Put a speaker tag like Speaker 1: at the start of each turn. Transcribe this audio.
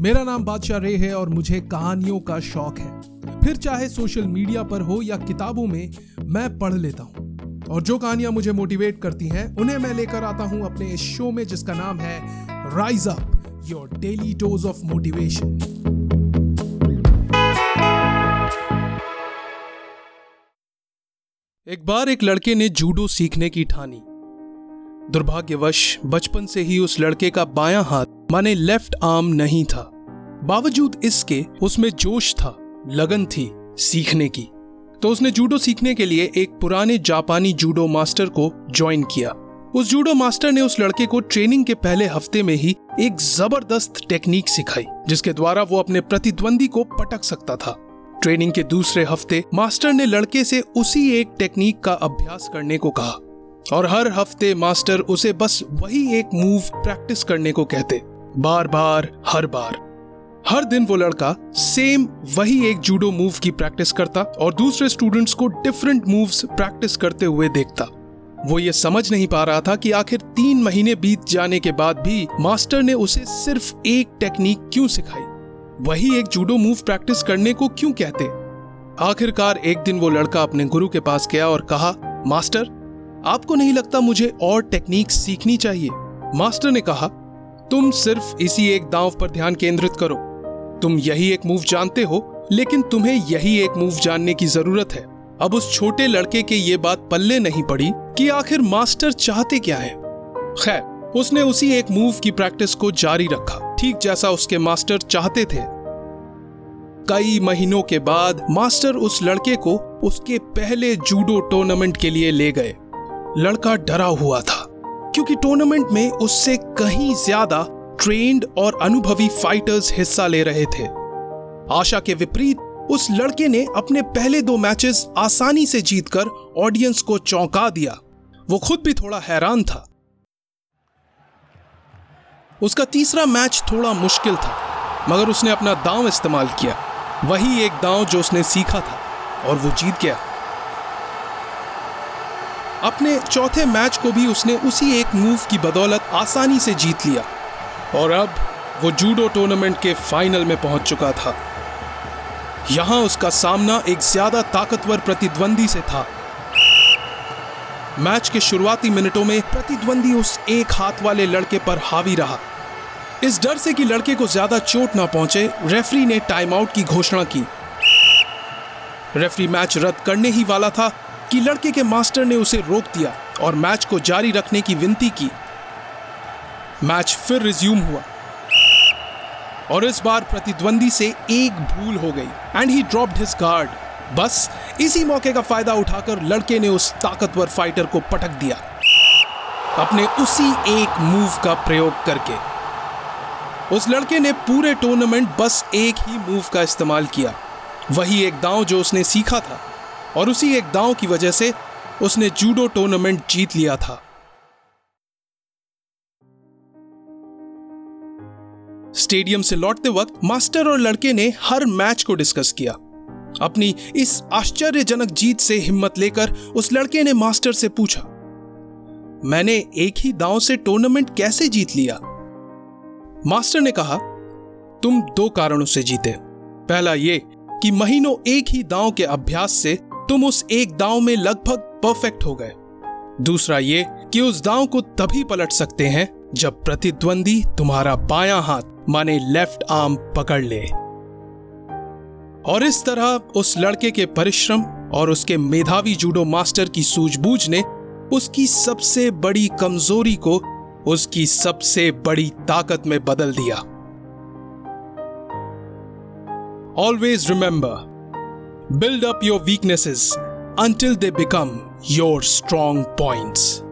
Speaker 1: मेरा नाम बादशाह रे है और मुझे कहानियों का शौक है। फिर चाहे सोशल मीडिया पर हो या किताबों में, मैं पढ़ लेता हूँ। और जो कहानियाँ मुझे मोटिवेट करती हैं, उन्हें मैं लेकर आता हूँ अपने इस शो में जिसका नाम है rise up your daily dose of motivation एक बार एक लड़के ने जूडो सीखने की ठानी। दुर्भाग्यवश, बचपन से ही उस लड़के का बायां हाथ माने लेफ़्ट आर्म नहीं था। बावजूद इसके उसमें जोश था, लगन थी सीखने की। तो उसने जूडो सीखने के लिए एक पुराने जापानी जूडो मास्टर को ज्वाइन किया। उस जूडो मास्टर ने उस लड़के को ट्रेनिंग के पहले हफ़्ते में ही एक ज़बरदस्त टेक्निक सिखाई, जिसके द्वारा वो अपने प्रतिद्वंदी को पटक सकता था। ट्रेनिंग के दूसरे हफ़्ते मास्टर ने लड़के से उसी एक टेक्निक का अभ्यास करने को कहा। और हर हफ़्ते मास्टर उसे बस वही एक मूव प्रैक्टिस करने को कहते। बार बार, हर बार। हर दिन वो लड़का सेम वही एक जूडो मूव की प्रैक्टिस करता और दूसरे स्टूडेंट्स को डिफरेंट मूव्स प्रैक्टिस करते हुए देखता। वो ये समझ नहीं पा रहा था कि आखिर तीन महीने बीत जाने के बाद भी मास्टर ने उसे सिर्फ़ एक टेक्निक क्यों सिखाई? वही एक जूडो मूव प्रैक्टिस करने को क्यों कहते? आखिरकार एक दिन वो लड़का अपने गुरु के पास गया और कहा, मास्टर, आपको नहीं लगता मुझे और टेक्निक सीखनी चाहिए? मास्टर ने कहा तुम सिर्फ़ इसी एक दांव पर ध्यान केंद्रित करो। तुम यही एक मूव जानते हो, लेकिन तुम्हें यही एक मूव जानने की ज़रूरत है। अब उस छोटे लड़के के ये बात पल्ले नहीं पड़ी कि आखिर मास्टर चाहते क्या है। खैर, उसने उसी एक मूव की प्रैक्टिस को जारी रखा, ठीक जैसा उसके मास्टर चाहते थे। कई महीनों के बाद मास्टर उस लड़के को उसके पहले जूडो टूर्नामेंट के लिए ले गए। लड़का डरा हुआ था। क्योंकि टूर्नामेंट में उससे कहीं ज़्यादा ट्रेंड और अनुभवी फाइटर्स हिस्सा ले रहे थे। आशा के विपरीत, उस लड़के ने अपने पहले दो मैचेस आसानी से जीतकर ऑडियंस को चौंका दिया। वो खुद भी थोड़ा हैरान था। उसका तीसरा मैच थोड़ा मुश्किल था, मगर उसने अपना दांव इस्तेमाल किया। वही एक दांव जो उसने सीखा था, और वो जीत गया। अपने चौथे मैच को भी उसने उसी एक मूव की बदौलत आसानी से जीत लिया। और अब वो जूडो टूर्नामेंट के फाइनल में पहुँच चुका था। यहाँ उसका सामना एक ज़्यादा ताकतवर प्रतिद्वंदी से था। मैच के शुरुआती मिनटों में प्रतिद्वंदी उस एक हाथ वाले लड़के पर हावी रहा। इस डर से कि लड़के को ज़्यादा चोट ना पहुँचे, रेफरी ने टाइम आउट की घोषणा की। रेफरी मैच रद्द करने ही वाला था कि लड़के के मास्टर ने उसे रोक दिया और मैच को जारी रखने की विनती की। मैच फिर रिज्यूम हुआ। और इस बार प्रतिद्वंदी से एक भूल हो गई। And he dropped his guard बस इसी मौके का फ़ायदा उठाकर लड़के ने उस ताकतवर फाइटर को पटक दिया। अपने उसी एक मूव का प्रयोग करके। उस लड़के ने पूरे टूर्नामेंट बस एक ही मूव का इस्तेमाल किया। वही एक दांव जो उसने सीखा था। और उसी एक दांव की वजह से उसने जूडो टूर्नामेंट जीत लिया था। स्टेडियम से लौटते वक्त मास्टर और लड़के ने हर मैच को डिस्कस किया। अपनी इस आश्चर्यजनक जीत से हिम्मत लेकर उस लड़के ने मास्टर से पूछा, मैंने एक ही दांव से टूर्नामेंट कैसे जीत लिया? मास्टर ने कहा, तुम दो कारणों से जीते। पहला ये कि महीनों एक ही दांव के अभ्यास से तुम उस एक दांव में लगभग परफेक्ट हो गए। दूसरा ये कि उस दांव को तभी पलट सकते हैं जब प्रतिद्वंदी तुम्हारा बायां हाथ, माने लेफ़्ट आर्म पकड़ ले। और इस तरह उस लड़के के परिश्रम और उसके मेधावी जूडो मास्टर की सूझबूझ ने उसकी सबसे बड़ी कमज़ोरी को उसकी सबसे बड़ी ताकत में बदल दिया। Always remember Build up your weaknesses until they become your strong points.